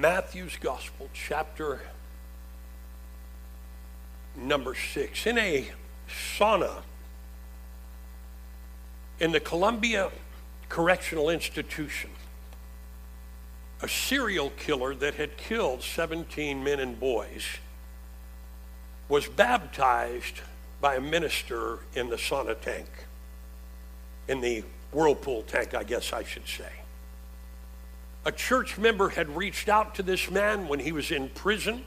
Matthew's Gospel, chapter number six. In a sauna in the Columbia Correctional Institution, a serial killer that had killed 17 men and boys was baptized by a minister in the sauna tank, in the whirlpool tank, I guess I should say. A church member had reached out to this man when he was in prison.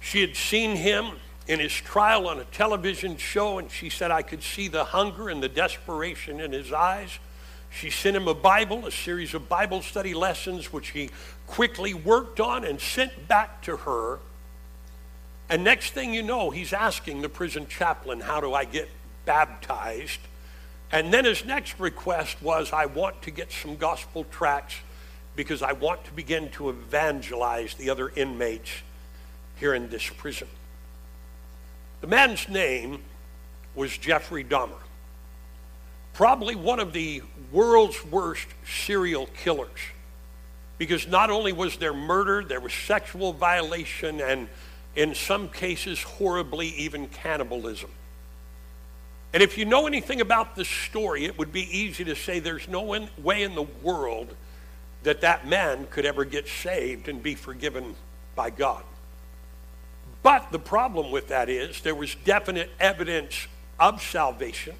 She had seen him in his trial on a television show, and she said, I could see the hunger and the desperation in his eyes. She sent him a Bible, a series of Bible study lessons, which he quickly worked on and sent back to her. And next thing you know, he's asking the prison chaplain, How do I get baptized? And then his next request was, I want to get some gospel tracts because I want to begin to evangelize the other inmates here in this prison. The man's name was Jeffrey Dahmer, probably one of the world's worst serial killers. Because not only was there murder, there was sexual violation, and in some cases, horribly, even cannibalism. And if you know anything about this story, it would be easy to say there's no way in the world that that man could ever get saved and be forgiven by God. But the problem with that is there was definite evidence of salvation.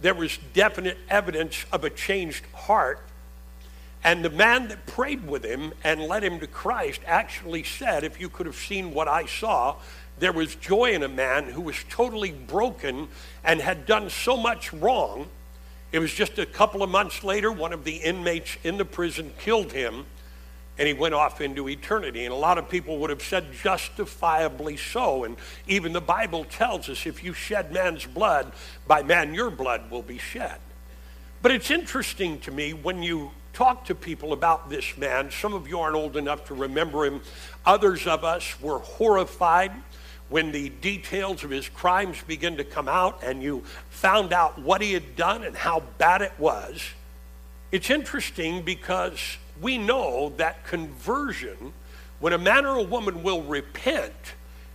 There was definite evidence of a changed heart. And the man that prayed with him and led him to Christ actually said, If you could have seen what I saw, there was joy in a man who was totally broken and had done so much wrong. It was just a couple of months later, one of the inmates in the prison killed him, and he went off into eternity. And a lot of people would have said justifiably so. And even the Bible tells us if you shed man's blood, by man your blood will be shed. But it's interesting to me when you talk to people about this man. Some of you aren't old enough to remember him. Others of us were horrified when the details of his crimes begin to come out and you found out what he had done and how bad it was, it's interesting because we know that conversion, when a man or a woman will repent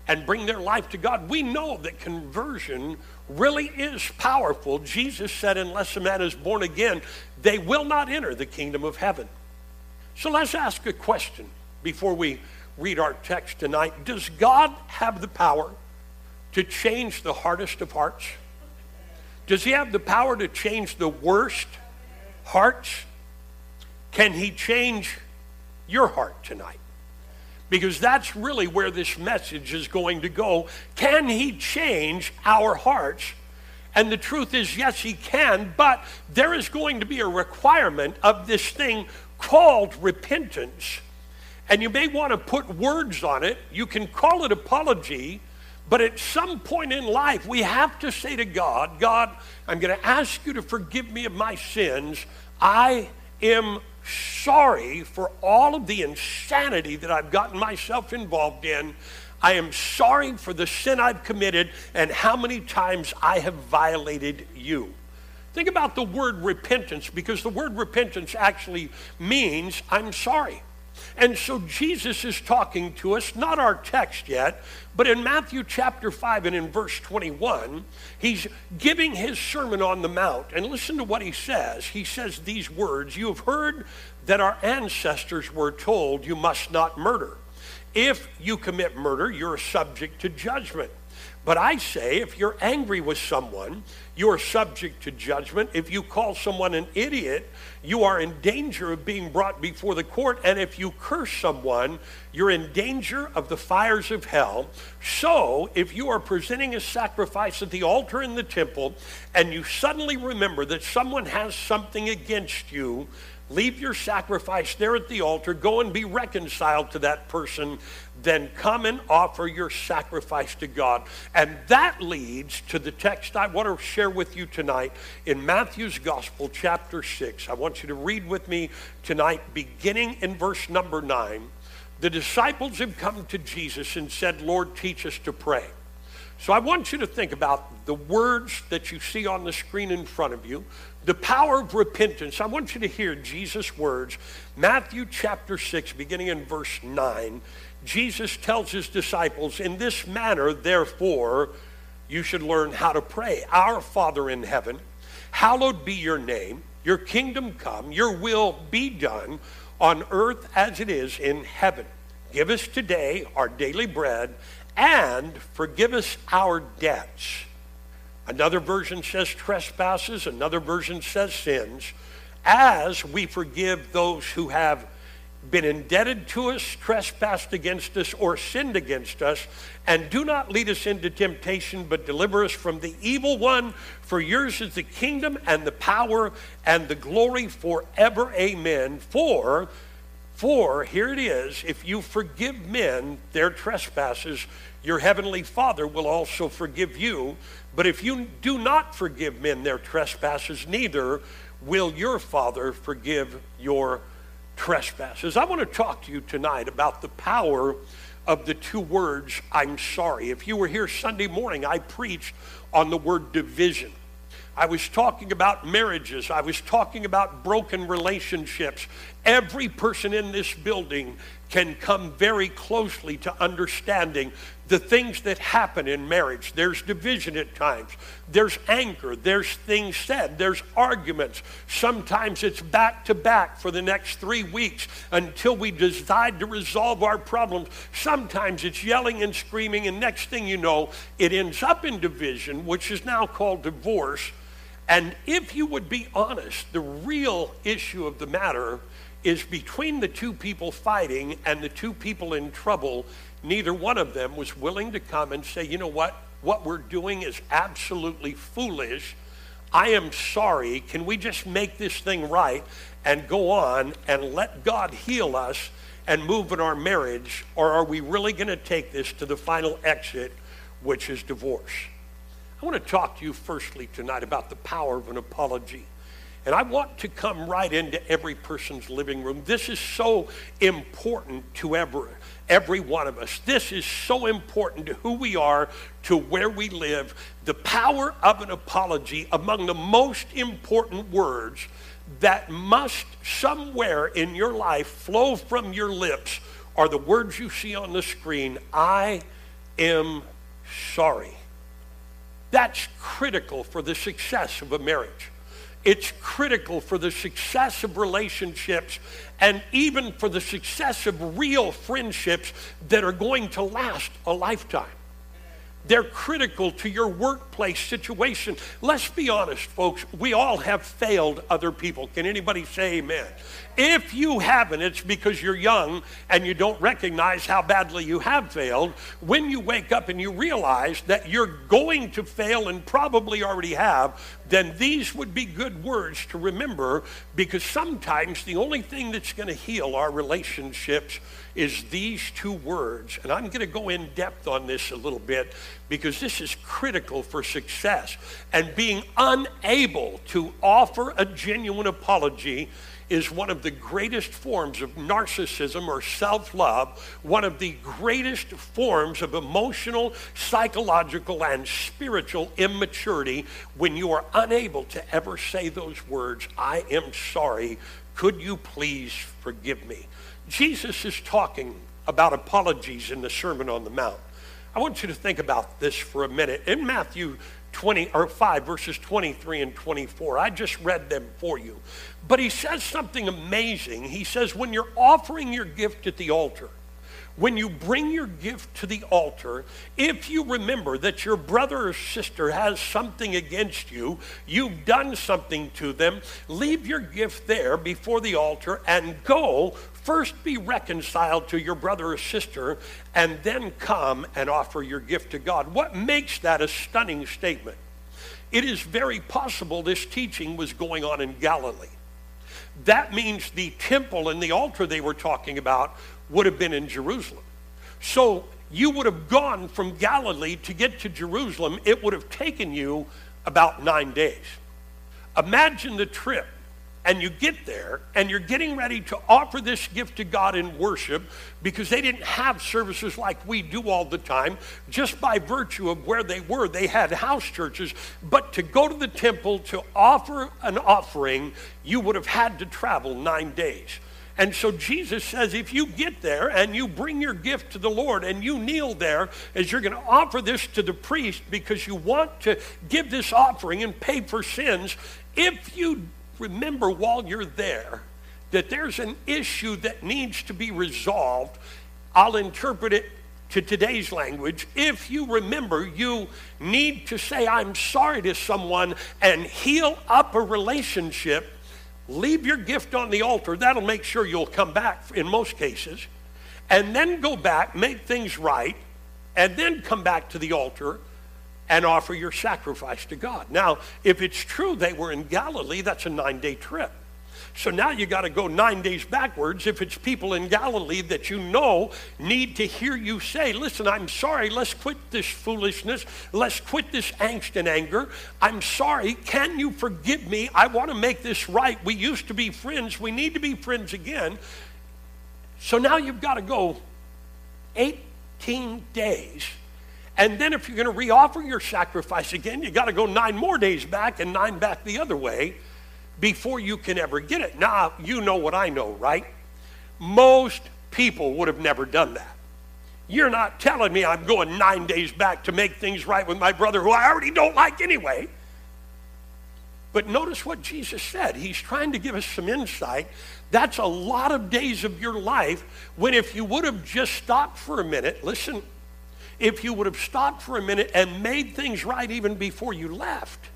and bring their life to God, we know that conversion really is powerful. Jesus said, unless a man is born again, they will not enter the kingdom of heaven. So let's ask a question before we read our text tonight. Does God have the power to change the hardest of hearts? Does he have the power to change the worst hearts? Can he change your heart tonight? Because that's really where this message is going to go. Can he change our hearts? And the truth is, yes, he can, but there is going to be a requirement of this thing called repentance and you may want to put words on it. You can call it apology, but at some point in life, we have to say to God, God, I'm going to ask you to forgive me of my sins. I am sorry for all of the insanity that I've gotten myself involved in. I am sorry for the sin I've committed and how many times I have violated you. Think about the word repentance because the word repentance actually means I'm sorry. And so Jesus is talking to us, not our text yet, but in Matthew chapter 5 and in verse 21, he's giving his Sermon on the Mount. And listen to what he says. He says these words You have heard that our ancestors were told, You must not murder. If you commit murder, you're subject to judgment. But I say, if you're angry with someone, you are subject to judgment. If you call someone an idiot, you are in danger of being brought before the court. And if you curse someone, you're in danger of the fires of hell. So, if you are presenting a sacrifice at the altar in the temple and you suddenly remember that someone has something against you, leave your sacrifice there at the altar, go and be reconciled to that person, then come and offer your sacrifice to God. And that leads to the text I want to share with you tonight in Matthew's Gospel, chapter 6. I want you to read with me tonight, beginning in verse number 9. The disciples have come to Jesus and said, Lord, teach us to pray. So I want you to think about the words that you see on the screen in front of you. The power of repentance. I want you to hear Jesus' words. Matthew chapter 6, beginning in verse 9. Jesus tells his disciples, In this manner, therefore, you should learn how to pray. Our Father in heaven, hallowed be your name, your kingdom come, your will be done on earth as it is in heaven. Give us today our daily bread and forgive us our debts Another version says trespasses, another version says sins, as we forgive those who have been indebted to us, trespassed against us, or sinned against us. And do not lead us into temptation, but deliver us from the evil one. For yours is the kingdom and the power and the glory forever. Amen. For, for, here it is, if you forgive men their trespasses, your heavenly Father will also forgive you. But if you do not forgive men their trespasses, neither will your Father forgive your trespasses. I want to talk to you tonight about the power of the two words, I'm sorry. If you were here Sunday morning, I preached on the word division. I was talking about marriages. I was talking about broken relationships. Every person in this building can come very closely to understanding the things that happen in marriage. There's division at times, there's anger, there's things said, there's arguments. Sometimes it's back to back for the next three weeks until we decide to resolve our problems. Sometimes it's yelling and screaming, and next thing you know, it ends up in division, which is now called divorce. And if you would be honest, the real issue of the matter is between the two people fighting and the two people in trouble, neither one of them was willing to come and say, you know what? What we're doing is absolutely foolish. I am sorry. Can we just make this thing right and go on and let God heal us and move in our marriage? Or are we really going to take this to the final exit, which is divorce? I want to talk to you firstly tonight about the power of an apology. And I want to come right into every person's living room. This is so important to every, every one of us. This is so important to who we are, to where we live. The power of an apology, among the most important words that must somewhere in your life flow from your lips, are the words you see on the screen I am sorry. That's critical for the success of a marriage. It's critical for the success of relationships and even for the success of real friendships that are going to last a lifetime. They're critical to your workplace situation. Let's be honest, folks. We all have failed other people. Can anybody say amen? If you haven't, it's because you're young and you don't recognize how badly you have failed. When you wake up and you realize that you're going to fail and probably already have, then these would be good words to remember because sometimes the only thing that's going to heal our relationships is these two words. And I'm going to go in depth on this a little bit because this is critical for success. And being unable to offer a genuine apology is one of the greatest forms of narcissism or self love, one of the greatest forms of emotional, psychological, and spiritual immaturity when you are unable to ever say those words, I am sorry. Could you please forgive me? Jesus is talking about apologies in the Sermon on the Mount. I want you to think about this for a minute. In Matthew 20 or 5 verses 23 and 24. I just read them for you. But he says something amazing. He says when you're offering your gift at the altar, when you bring your gift to the altar, if you remember that your brother or sister has something against you, you've done something to them, leave your gift there before the altar and go First be reconciled to your brother or sister, and then come and offer your gift to God. What makes that a stunning statement? It is very possible this teaching was going on in Galilee. That means the temple and the altar they were talking about would have been in Jerusalem. So you would have gone from Galilee to get to Jerusalem. It would have taken you about nine days. Imagine the trip and you get there and you're getting ready to offer this gift to God in worship because they didn't have services like we do all the time, just by virtue of where they were. They had house churches, but to go to the temple to offer an offering, you would have had to travel nine days. And so Jesus says, if you get there and you bring your gift to the Lord and you kneel there as you're going to offer this to the priest because you want to give this offering and pay for sins, if you remember while you're there that there's an issue that needs to be resolved, I'll interpret it to today's language. If you remember, you need to say, I'm sorry to someone and heal up a relationship. Leave your gift on the altar. That'll make sure you'll come back in most cases. And then go back, make things right, and then come back to the altar and offer your sacrifice to God. Now, if it's true they were in Galilee, that's a nine day trip. So now you got to go nine days backwards if it's people in Galilee that you know need to hear you say, Listen, I'm sorry, let's quit this foolishness, let's quit this angst and anger. I'm sorry, can you forgive me? I want to make this right. We used to be friends, we need to be friends again. So now you've got to go 18 days and then if you're going to reoffer your sacrifice again, you got to go nine more days back and nine back the other way before you can ever get it. Now, you know what I know, right? Most people would have never done that. You're not telling me I'm going nine days back to make things right with my brother who I already don't like anyway. But notice what Jesus said. He's trying to give us some insight. That's a lot of days of your life when if you would have just stopped for a minute, listen, if you would have stopped for a minute and made things right even before you left.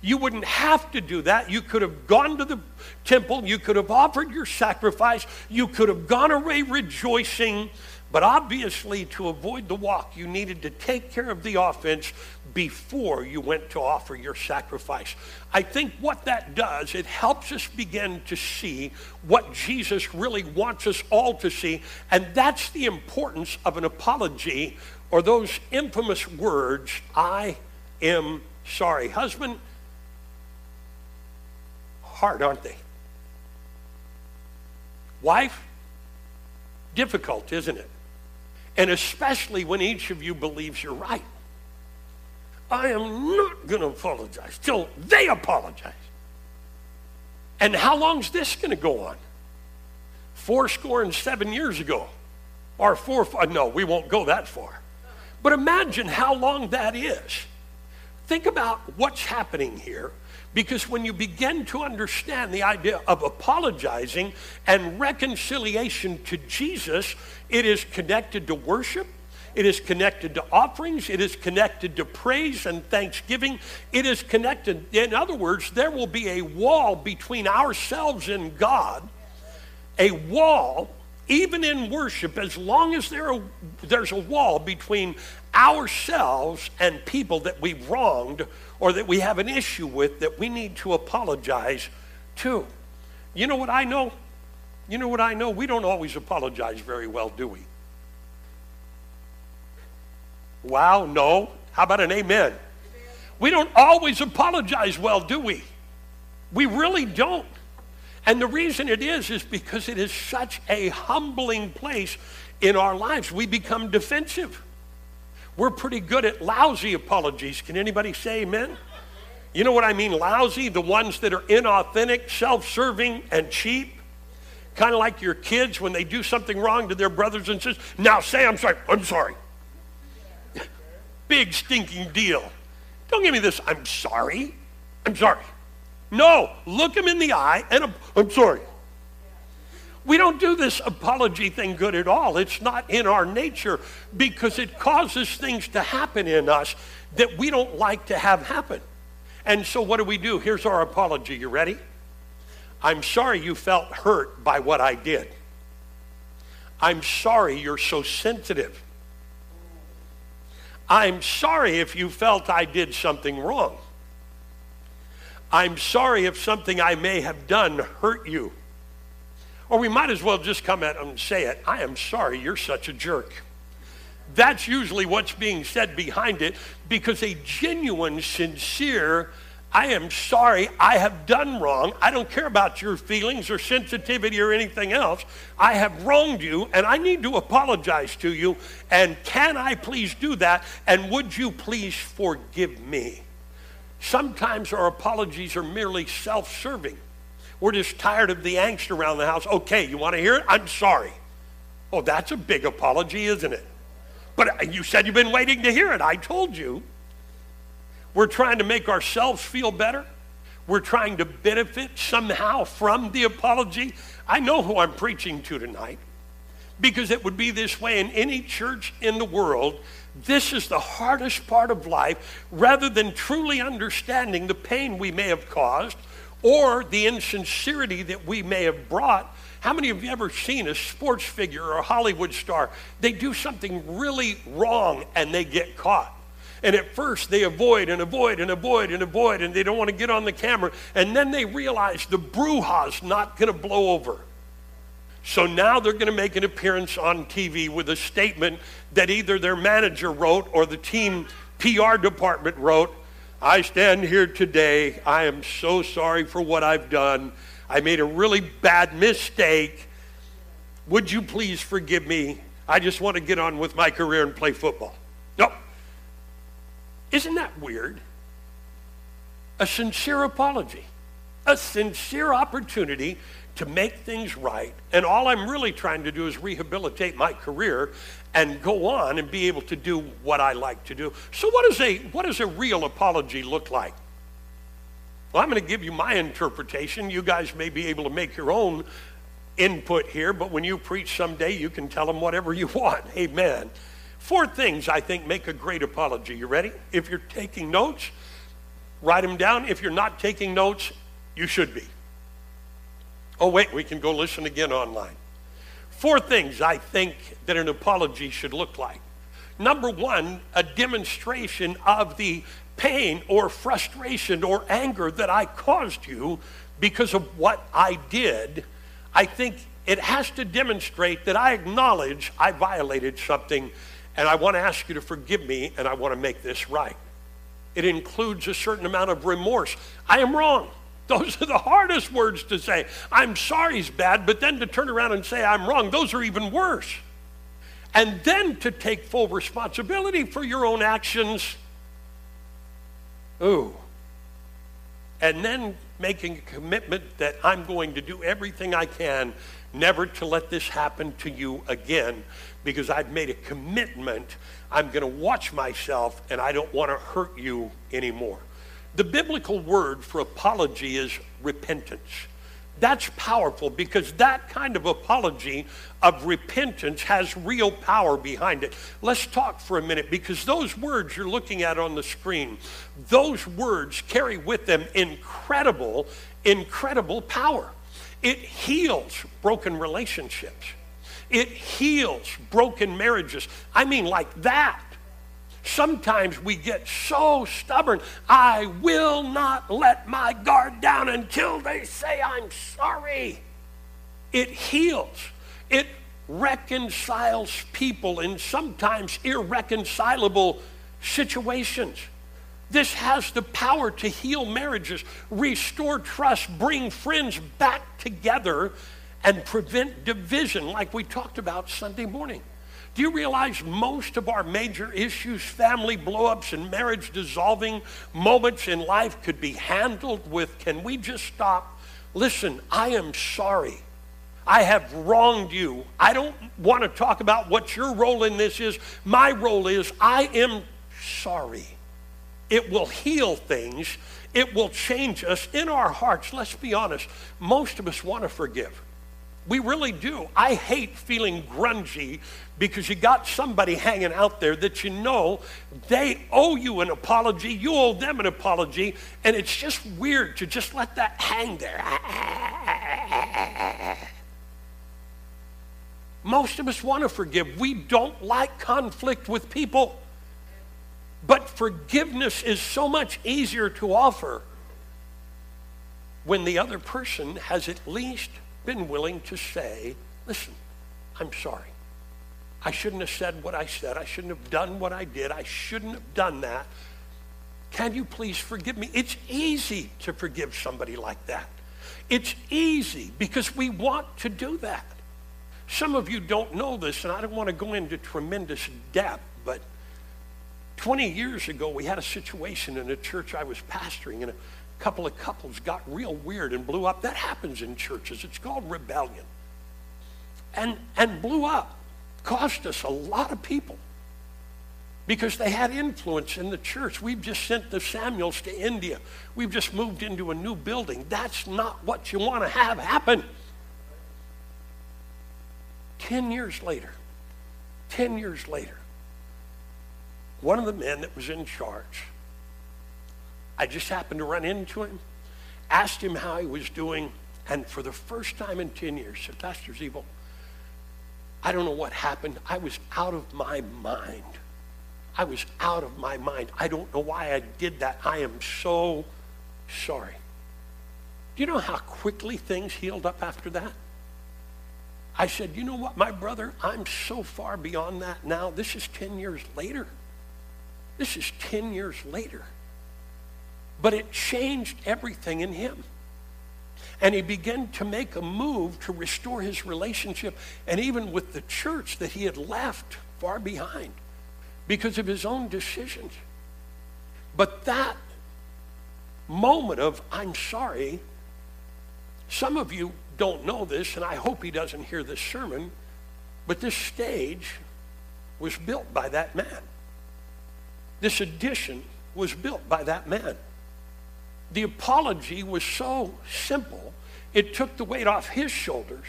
You wouldn't have to do that. You could have gone to the temple. You could have offered your sacrifice. You could have gone away rejoicing. But obviously, to avoid the walk, you needed to take care of the offense before you went to offer your sacrifice. I think what that does, it helps us begin to see what Jesus really wants us all to see. And that's the importance of an apology or those infamous words, I am sorry. Husband, hard, aren't they? Wife, difficult, isn't it? And especially when each of you believes you're right. I am not going to apologize till they apologize. And how long's this going to go on? Four score and seven years ago. Or four, uh, no, we won't go that far. But imagine how long that is. Think about what's happening here because when you begin to understand the idea of apologizing and reconciliation to Jesus, it is connected to worship. It is connected to offerings. It is connected to praise and thanksgiving. It is connected, in other words, there will be a wall between ourselves and God, a wall even in worship, as long as there are, there's a wall between ourselves and people that we've wronged or that we have an issue with that we need to apologize to. You know what I know? You know what I know? We don't always apologize very well, do we? Wow, no. How about an amen? We don't always apologize well, do we? We really don't. And the reason it is, is because it is such a humbling place in our lives. We become defensive. We're pretty good at lousy apologies. Can anybody say amen? You know what I mean, lousy? The ones that are inauthentic, self serving, and cheap. Kind of like your kids when they do something wrong to their brothers and sisters. Now say, I'm sorry. I'm sorry. Big stinking deal. Don't give me this, I'm sorry. I'm sorry. No, look him in the eye and I'm sorry. We don't do this apology thing good at all. It's not in our nature because it causes things to happen in us that we don't like to have happen. And so what do we do? Here's our apology. You ready? I'm sorry you felt hurt by what I did. I'm sorry you're so sensitive. I'm sorry if you felt I did something wrong. I'm sorry if something I may have done hurt you. Or we might as well just come at them and say it I am sorry you're such a jerk. That's usually what's being said behind it because a genuine, sincere I am sorry. I have done wrong. I don't care about your feelings or sensitivity or anything else. I have wronged you and I need to apologize to you. And can I please do that? And would you please forgive me? Sometimes our apologies are merely self serving. We're just tired of the angst around the house. Okay, you want to hear it? I'm sorry. Oh, that's a big apology, isn't it? But uh, you said you've been waiting to hear it. I told you. We're trying to make ourselves feel better. We're trying to benefit somehow from the apology. I know who I'm preaching to tonight because it would be this way in any church in the world. This is the hardest part of life rather than truly understanding the pain we may have caused or the insincerity that we may have brought. How many of you ever seen a sports figure or a Hollywood star? They do something really wrong and they get caught. And at first they avoid and avoid and avoid and avoid and they don't want to get on the camera. And then they realize the brouhaha's not going to blow over. So now they're going to make an appearance on TV with a statement that either their manager wrote or the team PR department wrote. I stand here today. I am so sorry for what I've done. I made a really bad mistake. Would you please forgive me? I just want to get on with my career and play football. No, isn't that weird? A sincere apology, a sincere opportunity to make things right. And all I'm really trying to do is rehabilitate my career and go on and be able to do what I like to do. So, what, is a, what does a real apology look like? Well, I'm going to give you my interpretation. You guys may be able to make your own input here, but when you preach someday, you can tell them whatever you want. Amen. Four things I think make a great apology. You ready? If you're taking notes, write them down. If you're not taking notes, you should be. Oh, wait, we can go listen again online. Four things I think that an apology should look like. Number one, a demonstration of the pain or frustration or anger that I caused you because of what I did. I think it has to demonstrate that I acknowledge I violated something and I want to ask you to forgive me, and I want to make this right. It includes a certain amount of remorse. I am wrong. Those are the hardest words to say. I'm sorry is bad, but then to turn around and say I'm wrong, those are even worse. And then to take full responsibility for your own actions. Ooh. And then making a commitment that I'm going to do everything I can never to let this happen to you again because I've made a commitment. I'm going to watch myself and I don't want to hurt you anymore. The biblical word for apology is repentance. That's powerful because that kind of apology of repentance has real power behind it. Let's talk for a minute because those words you're looking at on the screen, those words carry with them incredible, incredible power. It heals broken relationships. It heals broken marriages. I mean, like that. Sometimes we get so stubborn. I will not let my guard down until they say I'm sorry. It heals. It reconciles people in sometimes irreconcilable situations. This has the power to heal marriages, restore trust, bring friends back together, and prevent division, like we talked about Sunday morning. Do you realize most of our major issues, family blowups and marriage dissolving moments in life, could be handled with can we just stop? Listen, I am sorry. I have wronged you. I don't want to talk about what your role in this is. My role is I am sorry. It will heal things. It will change us in our hearts. Let's be honest. Most of us want to forgive. We really do. I hate feeling grungy because you got somebody hanging out there that you know they owe you an apology, you owe them an apology, and it's just weird to just let that hang there. Most of us want to forgive. We don't like conflict with people. But forgiveness is so much easier to offer when the other person has at least been willing to say, listen, I'm sorry. I shouldn't have said what I said. I shouldn't have done what I did. I shouldn't have done that. can you please forgive me? It's easy to forgive somebody like that. It's easy because we want to do that. Some of you don't know this, and I don't want to go into tremendous depth, but 20 years ago, we had a situation in a church I was pastoring, and a couple of couples got real weird and blew up. That happens in churches. It's called rebellion. And, and blew up. Cost us a lot of people because they had influence in the church. We've just sent the Samuels to India. We've just moved into a new building. That's not what you want to have happen. Ten years later, ten years later, one of the men that was in charge, I just happened to run into him, asked him how he was doing, and for the first time in 10 years, said, Pastor Zeable, I don't know what happened. I was out of my mind. I was out of my mind. I don't know why I did that. I am so sorry. Do you know how quickly things healed up after that? I said, you know what, my brother, I'm so far beyond that now. This is 10 years later. This is 10 years later. But it changed everything in him. And he began to make a move to restore his relationship, and even with the church that he had left far behind because of his own decisions. But that moment of, I'm sorry, some of you don't know this, and I hope he doesn't hear this sermon, but this stage was built by that man. This addition was built by that man. The apology was so simple, it took the weight off his shoulders.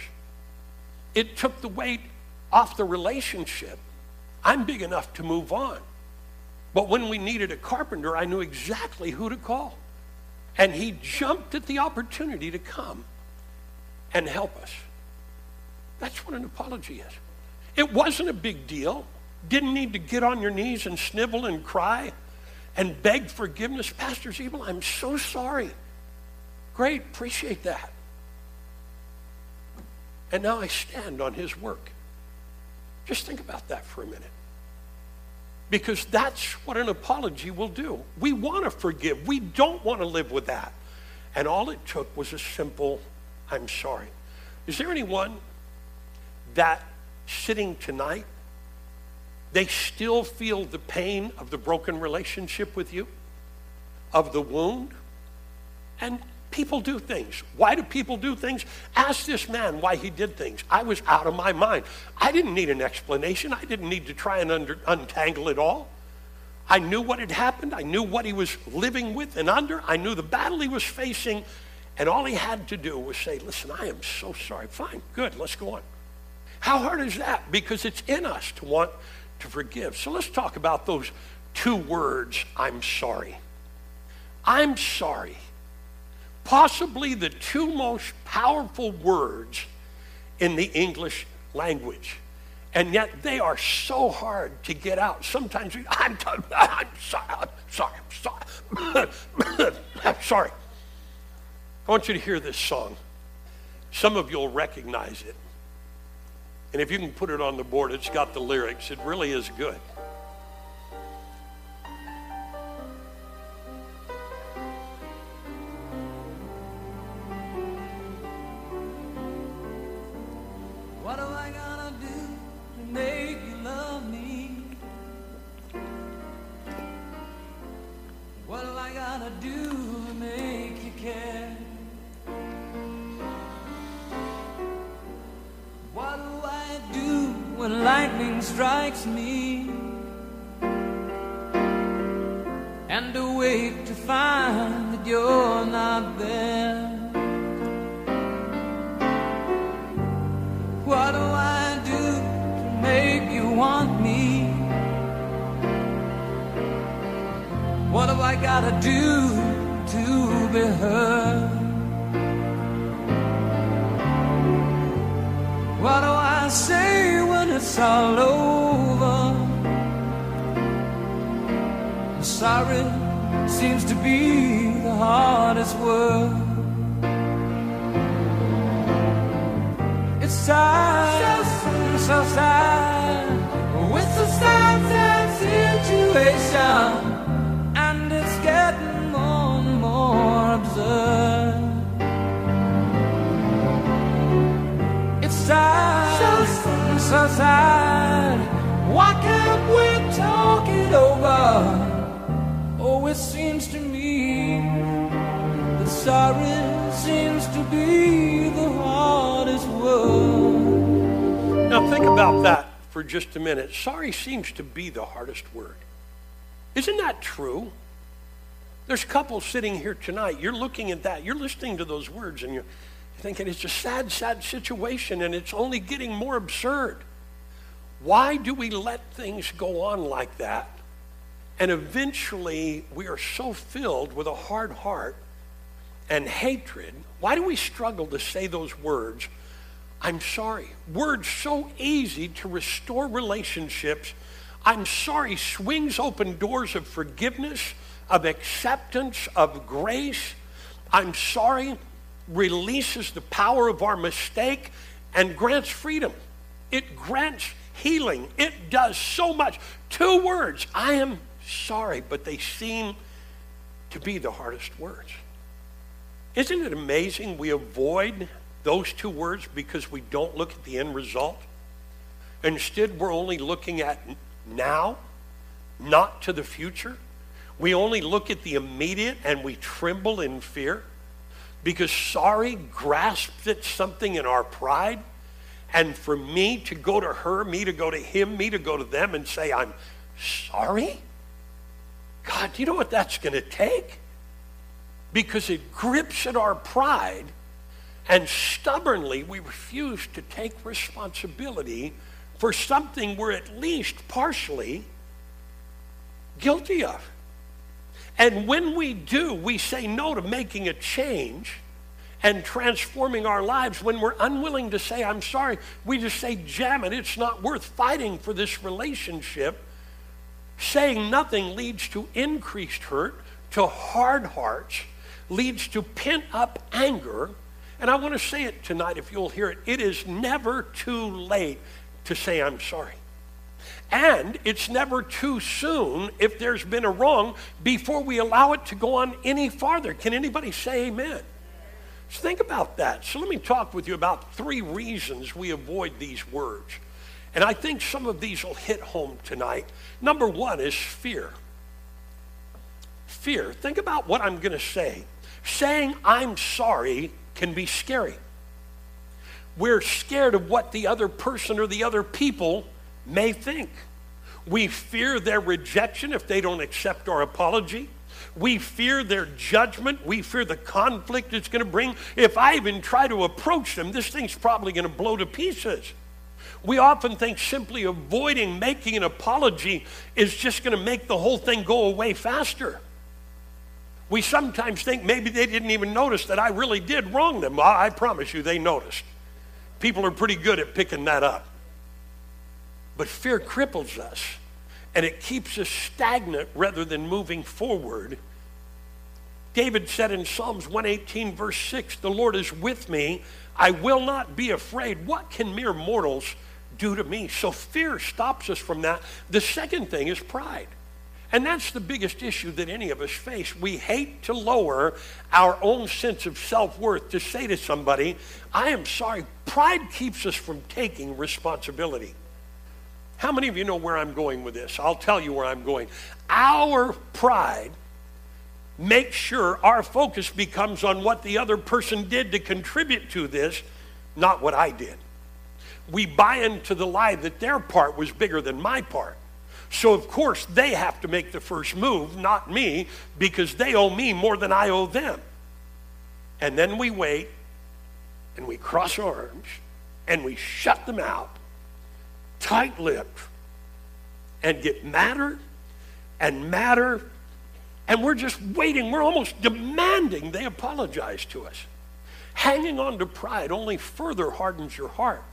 It took the weight off the relationship. I'm big enough to move on. But when we needed a carpenter, I knew exactly who to call. And he jumped at the opportunity to come and help us. That's what an apology is. It wasn't a big deal. Didn't need to get on your knees and snivel and cry and beg forgiveness. Pastor Zeable, I'm so sorry. Great, appreciate that. And now I stand on his work. Just think about that for a minute. Because that's what an apology will do. We want to forgive. We don't want to live with that. And all it took was a simple, I'm sorry. Is there anyone that sitting tonight they still feel the pain of the broken relationship with you, of the wound. And people do things. Why do people do things? Ask this man why he did things. I was out of my mind. I didn't need an explanation. I didn't need to try and under, untangle it all. I knew what had happened. I knew what he was living with and under. I knew the battle he was facing. And all he had to do was say, Listen, I am so sorry. Fine, good, let's go on. How hard is that? Because it's in us to want to forgive. So let's talk about those two words, I'm sorry. I'm sorry. Possibly the two most powerful words in the English language. And yet they are so hard to get out. Sometimes we, I'm, I'm sorry, I'm sorry, I'm sorry. I'm sorry. I want you to hear this song. Some of you will recognize it. And if you can put it on the board, it's got the lyrics. It really is good. Lightning strikes me? And awake to find that you're not there. What do I do to make you want me? What have I gotta do to be heard? It's all over? Sorry seems to be the hardest word. It's sad, so, so sad, with a sad, sad situation, be the hardest word. Now, think about that for just a minute. Sorry seems to be the hardest word. Isn't that true? There's couples sitting here tonight. You're looking at that. You're listening to those words and you're thinking it's a sad, sad situation and it's only getting more absurd. Why do we let things go on like that? And eventually we are so filled with a hard heart and hatred. Why do we struggle to say those words? I'm sorry. Words so easy to restore relationships. I'm sorry swings open doors of forgiveness of acceptance, of grace. I'm sorry releases the power of our mistake and grants freedom. It grants healing. It does so much. Two words I am sorry, but they seem to be the hardest words. Isn't it amazing we avoid those two words because we don't look at the end result? Instead, we're only looking at now, not to the future. We only look at the immediate and we tremble in fear because sorry grasps at something in our pride. And for me to go to her, me to go to him, me to go to them and say, I'm sorry? God, do you know what that's going to take? Because it grips at our pride and stubbornly we refuse to take responsibility for something we're at least partially guilty of. And when we do, we say no to making a change and transforming our lives. When we're unwilling to say, I'm sorry, we just say, jam it, it's not worth fighting for this relationship. Saying nothing leads to increased hurt, to hard hearts, leads to pent up anger. And I want to say it tonight if you'll hear it. It is never too late to say, I'm sorry. And it's never too soon if there's been a wrong before we allow it to go on any farther. Can anybody say amen? So think about that. So let me talk with you about three reasons we avoid these words. And I think some of these will hit home tonight. Number one is fear. Fear. Think about what I'm going to say. Saying I'm sorry can be scary. We're scared of what the other person or the other people may think. We fear their rejection if they don't accept our apology. We fear their judgment. We fear the conflict it's going to bring. If I even try to approach them, this thing's probably going to blow to pieces. We often think simply avoiding making an apology is just going to make the whole thing go away faster. We sometimes think maybe they didn't even notice that I really did wrong them. I promise you, they noticed. People are pretty good at picking that up. But fear cripples us and it keeps us stagnant rather than moving forward. David said in Psalms 118, verse 6, The Lord is with me. I will not be afraid. What can mere mortals do to me? So fear stops us from that. The second thing is pride. And that's the biggest issue that any of us face. We hate to lower our own sense of self worth to say to somebody, I am sorry. Pride keeps us from taking responsibility. How many of you know where I'm going with this? I'll tell you where I'm going. Our pride makes sure our focus becomes on what the other person did to contribute to this, not what I did. We buy into the lie that their part was bigger than my part. So, of course, they have to make the first move, not me, because they owe me more than I owe them. And then we wait and we cross arms and we shut them out tight lipped and get madder and madder. And we're just waiting. We're almost demanding they apologize to us. Hanging on to pride only further hardens your heart.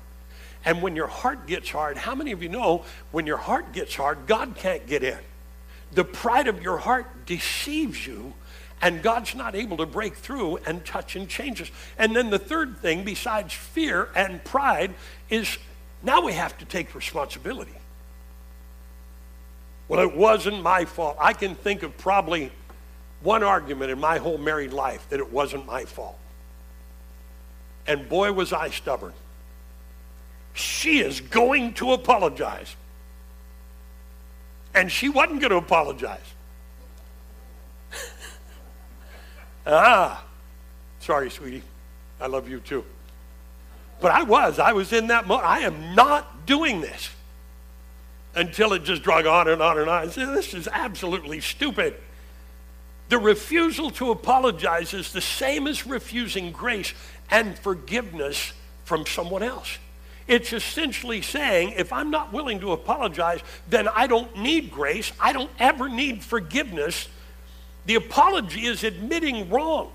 And when your heart gets hard, how many of you know when your heart gets hard, God can't get in? The pride of your heart deceives you, and God's not able to break through and touch and change us. And then the third thing, besides fear and pride, is now we have to take responsibility. Well, it wasn't my fault. I can think of probably one argument in my whole married life that it wasn't my fault. And boy, was I stubborn. She is going to apologize. And she wasn't going to apologize. ah, sorry, sweetie. I love you too. But I was. I was in that mode. I am not doing this. Until it just drug on and on and on. I said, this is absolutely stupid. The refusal to apologize is the same as refusing grace and forgiveness from someone else. It's essentially saying if I'm not willing to apologize, then I don't need grace. I don't ever need forgiveness. The apology is admitting wrong.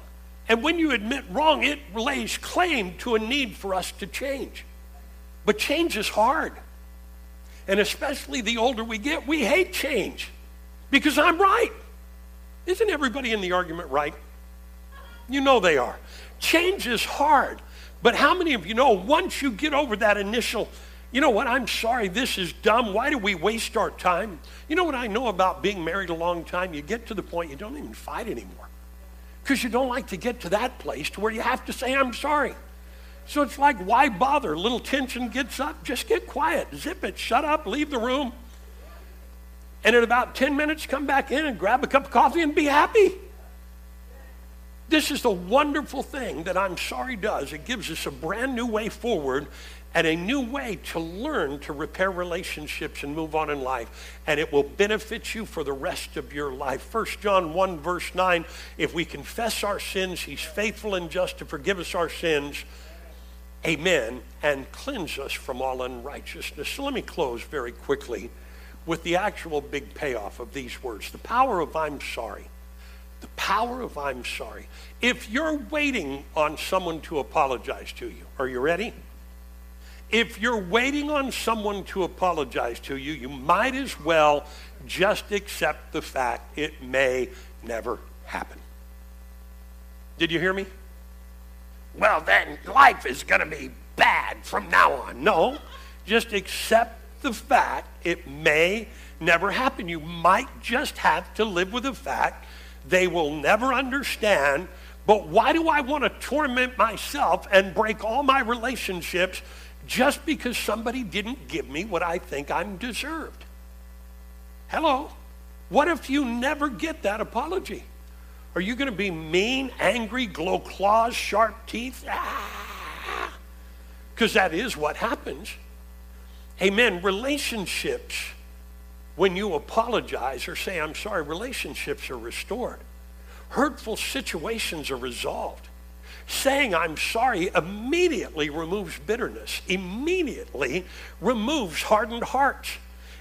And when you admit wrong, it lays claim to a need for us to change. But change is hard. And especially the older we get, we hate change because I'm right. Isn't everybody in the argument right? You know they are. Change is hard. But how many of you know once you get over that initial, you know what, I'm sorry, this is dumb. Why do we waste our time? You know what I know about being married a long time? You get to the point you don't even fight anymore because you don't like to get to that place to where you have to say, I'm sorry. So it's like, why bother? A little tension gets up, just get quiet, zip it, shut up, leave the room. And in about 10 minutes, come back in and grab a cup of coffee and be happy. This is the wonderful thing that I'm sorry does. It gives us a brand new way forward and a new way to learn to repair relationships and move on in life. And it will benefit you for the rest of your life. 1 John 1, verse 9 if we confess our sins, he's faithful and just to forgive us our sins Amen, and cleanse us from all unrighteousness. So let me close very quickly with the actual big payoff of these words the power of I'm sorry. The power of I'm sorry. If you're waiting on someone to apologize to you, are you ready? If you're waiting on someone to apologize to you, you might as well just accept the fact it may never happen. Did you hear me? well, then life is going to be bad from now on. No, just accept the fact it may never happen. You might just have to live with the fact they will never understand. But why do I want to torment myself and break all my relationships just because somebody didn't give me what I think I'm deserved? Hello? What if you never get that apology? Are you going to be mean, angry, glow claws, sharp teeth? Because ah! that is what happens. Amen. Relationships, when you apologize or say, I'm sorry, relationships are restored. Hurtful situations are resolved. Saying I'm sorry immediately removes bitterness, immediately removes hardened hearts.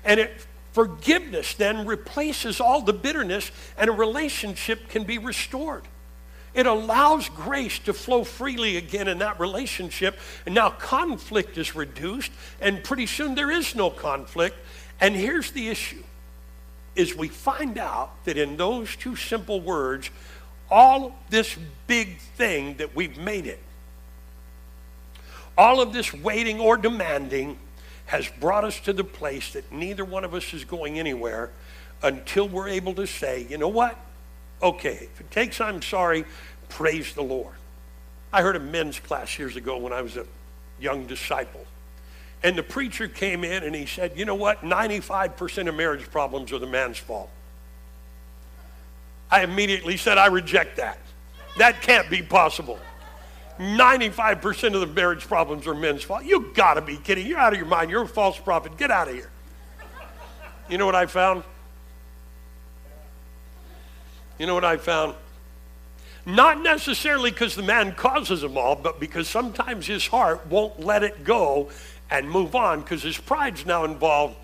And it Forgiveness then replaces all the bitterness and a relationship can be restored. It allows grace to flow freely again in that relationship. And now conflict is reduced, and pretty soon there is no conflict. And here's the issue is we find out that in those two simple words, all this big thing that we've made it, all of this waiting or demanding has brought us to the place that neither one of us is going anywhere until we're able to say, you know what? Okay, if it takes I'm sorry, praise the Lord. I heard a men's class years ago when I was a young disciple. And the preacher came in and he said, you know what? 95% of marriage problems are the man's fault. I immediately said, I reject that. That can't be possible. 95% of the marriage problems are men's fault. You gotta be kidding. You're out of your mind. You're a false prophet. Get out of here. You know what I found? You know what I found? Not necessarily because the man causes them all, but because sometimes his heart won't let it go and move on because his pride's now involved.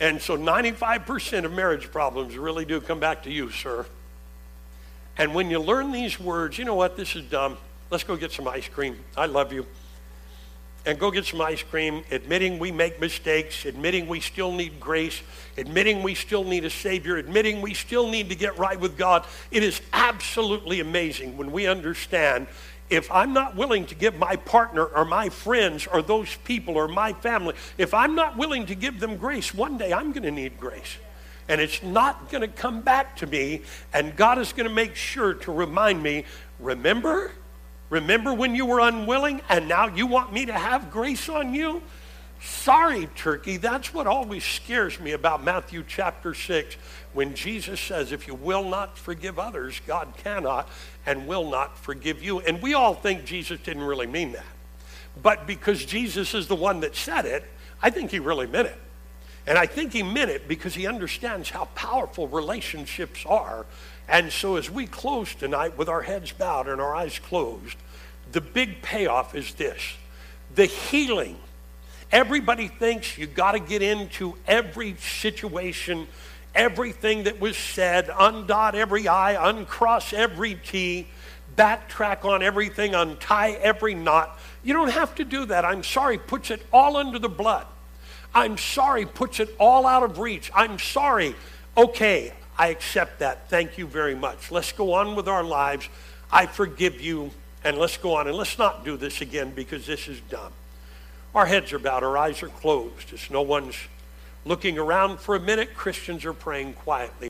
And so 95% of marriage problems really do come back to you, sir. And when you learn these words, you know what? This is dumb. Let's go get some ice cream. I love you. And go get some ice cream, admitting we make mistakes, admitting we still need grace, admitting we still need a Savior, admitting we still need to get right with God. It is absolutely amazing when we understand if I'm not willing to give my partner or my friends or those people or my family, if I'm not willing to give them grace, one day I'm going to need grace. And it's not going to come back to me, and God is going to make sure to remind me remember? Remember when you were unwilling and now you want me to have grace on you? Sorry, Turkey. That's what always scares me about Matthew chapter 6 when Jesus says, if you will not forgive others, God cannot and will not forgive you. And we all think Jesus didn't really mean that. But because Jesus is the one that said it, I think he really meant it. And I think he meant it because he understands how powerful relationships are. And so as we close tonight with our heads bowed and our eyes closed, the big payoff is this the healing. Everybody thinks you got to get into every situation, everything that was said, undot every I, uncross every T, backtrack on everything, untie every knot. You don't have to do that. I'm sorry, puts it all under the blood. I'm sorry puts it all out of reach. I'm sorry. Okay, I accept that. Thank you very much. Let's go on with our lives. I forgive you, and let's go on. And let's not do this again because this is dumb. Our heads are bowed, our eyes are closed. As no one's looking around for a minute, Christians are praying quietly.